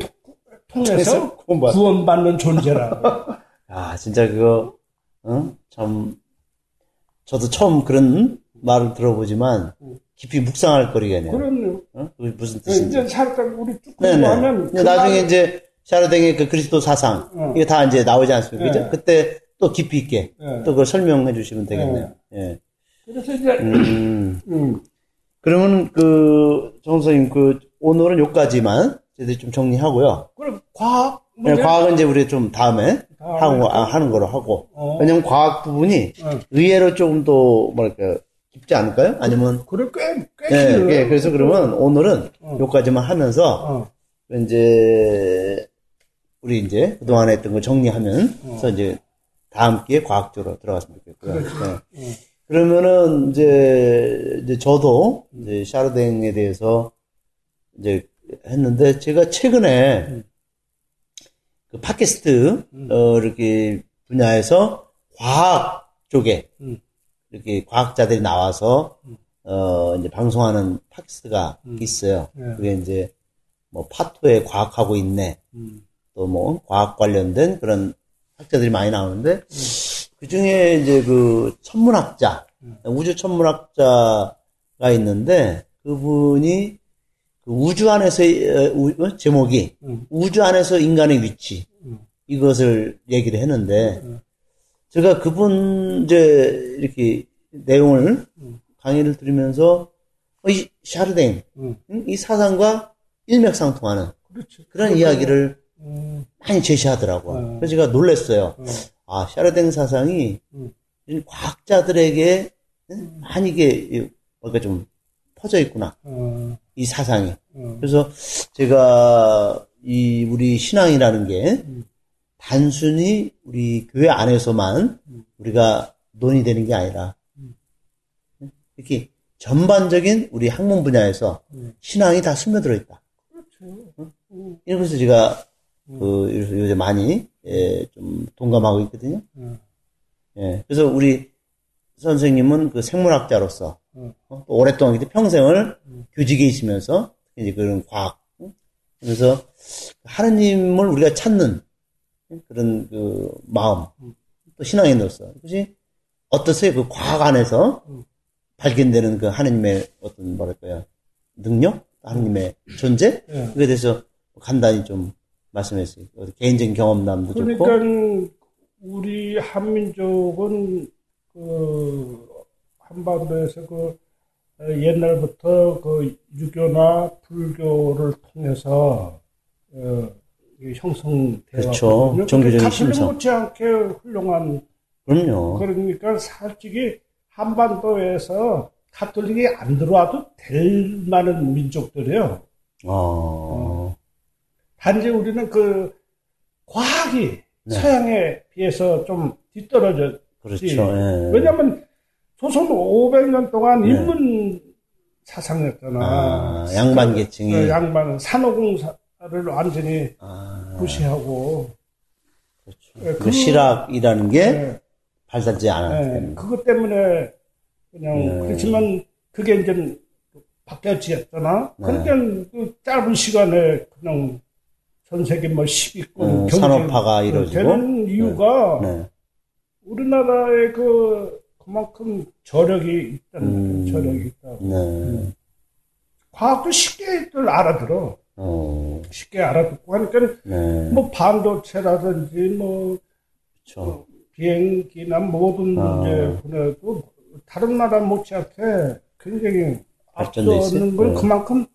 통해서 구원받는 존재라. 아, 진짜 그거, 어? 참, 저도 처음 그런 말을 들어보지만, 깊이 묵상할 거리겠네요. 그럼요. 어? 무슨 뜻인지. 이제 샤르땡 우리 쭉 공부하면. 그 나중에 말... 이제 샤르땡의 그 그리스도 사상, 어. 이게 다 이제 나오지 않습니까? 네. 그때 또 깊이 있게 네. 또 그걸 설명해 주시면 되겠네요. 네. 예. 그래서 이제, 음. 음. 그러면 그, 정선생님, 그, 오늘은 요까지만 저희들이 좀 정리하고,요. 그럼 과학? 네, 과학은 이제 우리 좀 다음에 하고, 아, 하는 거로 하고. 어. 왜냐면 과학 부분이 어. 의외로 조금 더, 뭐랄까, 깊지 않을까요? 아니면. 그래, 꽤, 꽤. 네, 네, 그래서 그러면 오늘은 어. 요까지만 하면서, 어. 이제, 우리 이제 그동안에 했던 거 정리하면, 어. 이제 다음 기회에 과학적으로 들어갔으면 좋겠고요. 그렇죠. 네. 그러면은 이제 이제 저도 이제 샤르댕에 대해서 이제 했는데 제가 최근에 음. 그 팟캐스트 음. 어 이렇게 분야에서 과학 쪽에 음. 이렇게 과학자들이 나와서 음. 어 이제 방송하는 팟캐스트가 음. 있어요. 네. 그게 이제 뭐 파토에 과학하고 있네. 음. 또뭐 과학 관련된 그런 학자들이 많이 나오는데 그 중에 이제 그 천문학자, 우주 천문학자가 있는데 그분이 그 우주 안에서 어, 제목이 우주 안에서 인간의 위치. 이것을 얘기를 했는데 제가 그분 이제 이렇게 내용을 강의를 들으면서 어, 이 샤르댕 이 사상과 일맥상통하는 그렇죠. 그런 이야기를 음. 많이 제시하더라고요. 음. 그래서 제가 놀랐어요. 음. 아, 샤르댕 사상이 음. 과학자들에게 많이 이게 뭔가 좀 퍼져 있구나. 어. 이 사상이. 어. 그래서 제가 이 우리 신앙이라는 게 음. 단순히 우리 교회 안에서만 음. 우리가 논의되는 게 아니라 이렇게 전반적인 우리 학문 분야에서 신앙이 다 스며들어 있다. 그렇죠. 이래서 제가 그 요새 많이 예, 좀 동감하고 있거든요. 음. 예, 그래서 우리 선생님은 그 생물학자로서 음. 어, 또 오랫동안 평생을 음. 교직에 있으면서 이제 그런 과학 그래서 하느님을 우리가 찾는 그런 그 마음 또 신앙에 넣었어. 그것이 어떠세요? 그 과학 안에서 발견되는 그 하느님의 어떤 뭐랄까요 능력, 하느님의 존재 네. 그에 대해서 간단히 좀 말씀했어요. 개인적인 경험담도 그러니까 좋고. 우리 한민족은 그 한반도에서 그 옛날부터 그 유교나 불교를 통해서 어, 형성되어 그렇죠. 종교적인 심성. 못지않게 훌륭한. 그럼요. 그러니까 솔직히 한반도에서 카톨릭이 안 들어와도 될 만한 민족들이에요. 아. 어. 단지 우리는 그 과학이 네. 서양에 비해서 좀 뒤떨어졌지. 그렇죠. 예. 왜냐하면 조선 500년 동안 네. 인문 사상이었잖아. 아, 양반 계층이. 그 양반 산업공사를 완전히 아, 무시하고. 그렇죠. 네, 그, 그 실학이라는 게 네. 발달지 않았기 네, 그것 때문에 그냥 네. 그렇지만 그게 이제 바뀌었지였잖아. 네. 그러니까 그 짧은 시간에 그냥 전 세계 뭐 10위권 음, 산업화가 이루어지고 되는 네. 이유가 네. 네. 우리나라의 그 그만큼 저력이 있다는 음, 저력이 있다. 네. 음. 과학도 쉽게 알아들어. 어. 쉽게 알아듣고 하니까 네. 뭐 반도체라든지 뭐, 뭐 비행기나 모든 아. 이제 분야도 다른 나라 못지않게 굉장히 앞서는 걸 네. 그만큼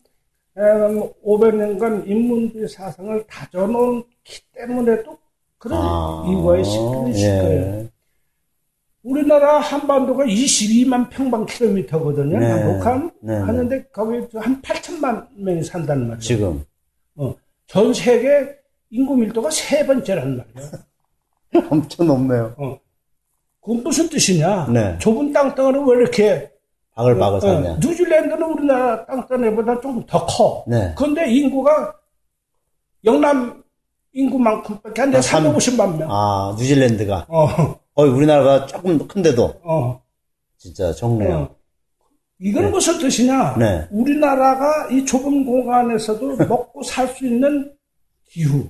500년간 인문주의 사상을 다져놓기 때문에도 그런 아, 이유가 있을 예. 거예요. 우리나라 한반도가 22만 평방킬로미터거든요. 네. 북한 네, 네. 하는데 거기 한 8천만 명이 산다는 말이에요. 지금. 어. 전 세계 인구 밀도가 세 번째란 말이야. 엄청 높네요. 어. 그건 무슨 뜻이냐? 네. 좁은 땅덩어리 왜 이렇게 바글바글 사냐? 어, 뉴질랜드는 우리나라 땅덩어리보다 조금 더 커. 네. 그런데 인구가 영남 인구만큼밖에 안 돼. 아, 350만 명. 아, 뉴질랜드가. 어. 거의 우리나라가 조금 큰데도. 어. 진짜 적네요. 어. 이건 네. 무슨 뜻이냐? 네. 우리나라가 이 좁은 공간에서도 먹고 살 수 있는 기후,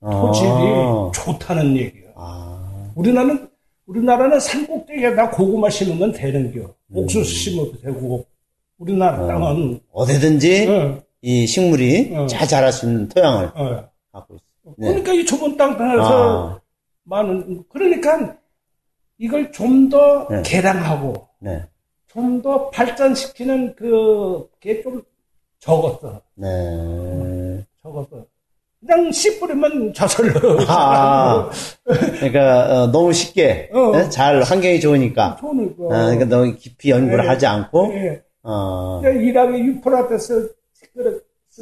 토질이 아. 좋다는 얘기예요. 아. 우리나라는 우리나라는 산꼭대기에다 고구마 심으면 되는겨. 음. 옥수수 심어도 되고. 우리나라 어. 땅은 어디든지 어. 이 식물이 어. 잘 자랄 수 있는 토양을 어. 갖고 있어. 네. 그러니까 이 좁은 땅에서 아. 많은 그러니까 이걸 좀더 네. 개량하고 네. 좀더 발전시키는 그게 좀 적었어. 네. 적었어. 그냥 씨 뿌리면 저절로. 아, 그러니까 어, 너무 쉽게 어. 네? 잘 환경이 좋으니까. 좋으니까. 아, 그러니까 너무 깊이 연구를 네. 하지 않고. 네. 어. 이락의 유프라테스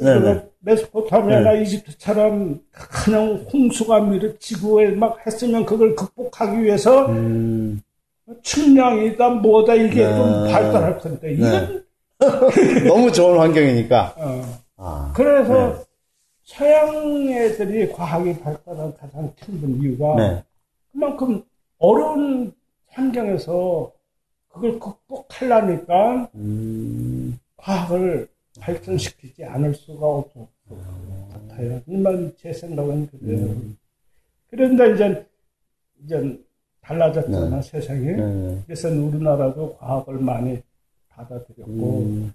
네, 네. 메소포타미아나 네. 이집트처럼 그냥 홍수가 밀어치고 막 했으면 그걸 극복하기 위해서 음. 측량이다 뭐다 이게 네. 좀 발달할 텐데 이건 너무 좋은 환경이니까. 어. 아. 그래서 서양 애들이 과학이 발달한 가장 큰 이유가 네. 그만큼 어려운 환경에서 그걸 극복하려니까 음. 과학을 발전시키지 않을 수가 없을 것 같아요. 이만 제 생각은 그래요. 음. 그런데 이제, 이제 달라졌잖아, 네. 세상이. 네. 그래서 우리나라도 과학을 많이 받아들였고, 음.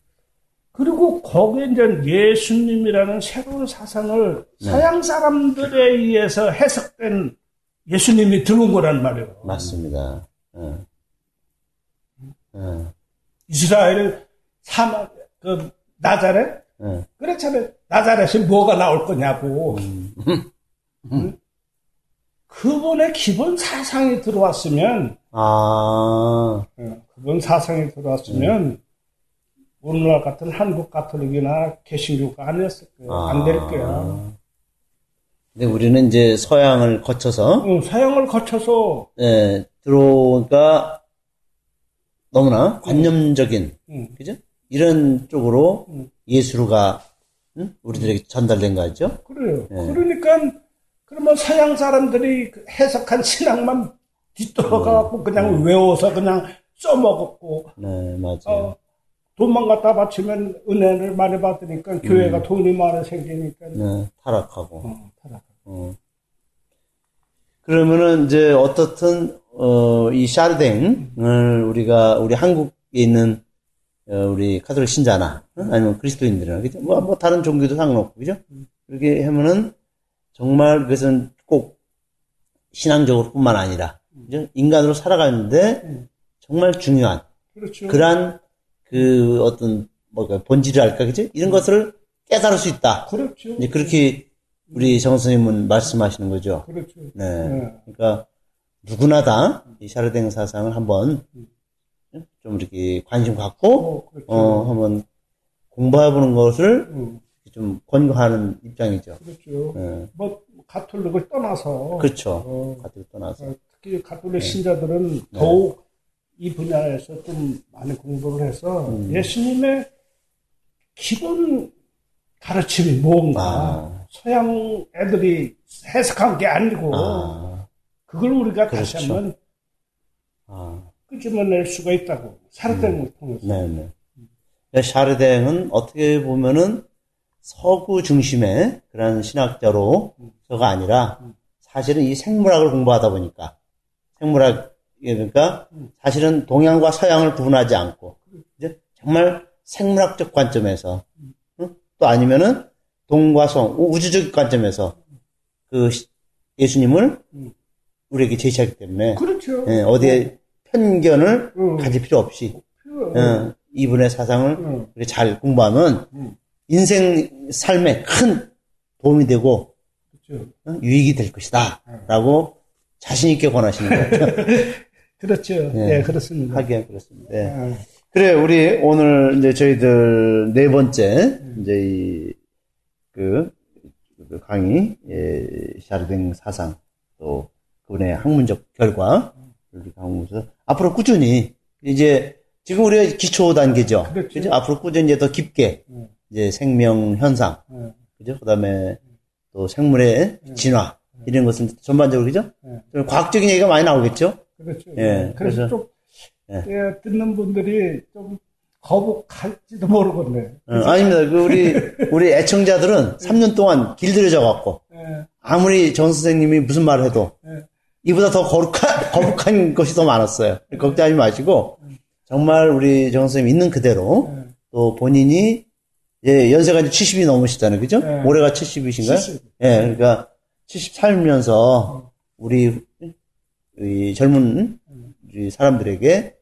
그리고 거기에 이제 예수님이라는 새로운 사상을 네. 서양 사람들에 의해서 해석된 예수님이 들어온 거란 말이에요. 맞습니다. 네. 네. 이스라엘 사막, 그, 나자렛? 네. 그렇잖아요. 나자렛이 뭐가 나올 거냐고. 음. 응? 그분의 기본 사상이 들어왔으면, 아. 그분 사상이 들어왔으면, 음. 오늘날 같은 한국 가톨릭이나 개신교가 아니었을 거예요. 아. 안될 거야. 근데 우리는 이제 서양을 거쳐서. 응, 서양을 거쳐서. 예, 들어오니까 너무나 관념적인, 응. 그죠? 이런 쪽으로 응. 예수가 응? 우리들에게 전달된 거죠. 그래요. 예. 그러니까 그러면 서양 사람들이 그 해석한 신앙만 뒤돌아가고 네. 그냥 외워서 그냥 써먹었고. 네, 맞아요. 어, 돈만 갖다 바치면 은혜를 많이 받으니까 음. 교회가 돈이 많이 생기니까. 네, 타락하고. 어, 타락하고. 어. 그러면은 이제 어떻든 어, 이 샤르댕을 우리가 우리 한국에 있는 어, 우리 카톨릭 신자나 아니면 그리스도인들이나 그죠? 뭐, 뭐 다른 종교도 상관없고 그죠? 그렇게 하면은 정말 그것은 꼭 신앙적으로뿐만 아니라 그죠? 인간으로 살아가는데 정말 중요한 그렇죠. 그러한 그 어떤 뭐가 본질을 알까 그죠? 이런 것을 깨달을 수 있다. 그렇죠. 이제 그렇게 우리 정 선생님은 말씀하시는 거죠. 그렇죠. 네. 네. 그러니까 누구나 다 이 샤르댕 사상을 한번 좀 이렇게 관심 갖고 어, 그렇죠. 어 한번 공부해보는 것을 음. 좀 권고하는 입장이죠. 그렇죠. 네. 뭐 가톨릭을 떠나서 그렇죠. 어, 가톨릭 떠나서 특히 가톨릭 네. 신자들은 네. 더욱 이 분야에서 좀 많이 공부를 해서 음. 예수님의 기본 가르침이 뭔가 아. 서양 애들이 해석한 게 아니고 아. 그걸 우리가 그렇죠. 다시 한번 아. 끄집어낼 수가 있다고 샤르댕을 음. 통해서. 네네. 네. 샤르댕은 어떻게 보면은 서구 중심의 그런 신학자로서가 음. 아니라 음. 사실은 이 생물학을 공부하다 보니까 생물학 그러니까 사실은 동양과 서양을 구분하지 않고 이제 정말 생물학적 관점에서 또 아니면은 동과 성 우주적 관점에서 그 예수님을 우리에게 제시하기 때문에 그렇죠. 예, 어디에 편견을 응. 가질 필요 없이 응. 이분의 사상을 응. 잘 공부하면 인생 삶에 큰 도움이 되고 그렇죠. 유익이 될 것이다 라고 자신 있게 권하시는 거예요. 그렇죠. 예, 그렇습니다. 하기가 그렇습니다. 예. 그래, 우리 오늘 이제 저희들 네 번째, 이제 이, 그, 그 강의, 예, 샤르댕 사상, 또 그분의 학문적 결과, 이렇게 하면서 앞으로 꾸준히, 이제, 지금 우리가 기초 단계죠. 그렇죠. 그죠? 앞으로 꾸준히 이제 더 깊게, 음. 이제 생명 현상, 예. 그죠? 그 다음에 또 생물의 진화, 이런 것은 전반적으로, 그죠? 예. 좀 과학적인 얘기가 많이 나오겠죠? 그렇죠. 예, 그래서, 그래서- 좀 예. 예, 듣는 분들이 좀 거북할지도 모르겠네. 어, 아닙니다. 그 우리, 우리 애청자들은 3년 동안 길들여져 갖고, 예, 아무리 정 선생님이 무슨 말을 해도, 예. 이보다 더 거룩한, 거룩한 것이 더 많았어요. 걱정하지 마시고, 정말 우리 정 선생님 있는 그대로, 예. 또 본인이, 예, 연세가 이제 70이 넘으시잖아요. 그죠? 네. 올해가 70이신가요? 70. 예, 그러니까 70 살면서 우리 이 젊은 우리 사람들에게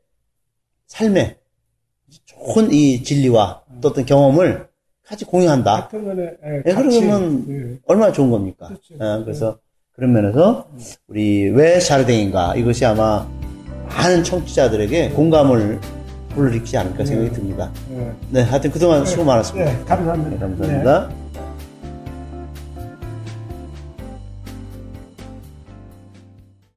삶의 좋은 이 진리와 또 어떤 경험을 같이 공유한다. 예, 예, 그러면 예. 얼마나 좋은 겁니까? 그렇죠. 예, 그래서 그런 면에서 우리 왜 샤르댕인가 이것이 아마 많은 청취자들에게 공감을 불러일으키지 않을까 생각이 듭니다. 예. 네, 하여튼 그동안 수고 많았습니다. 예, 감사합니다. 네, 감사합니다.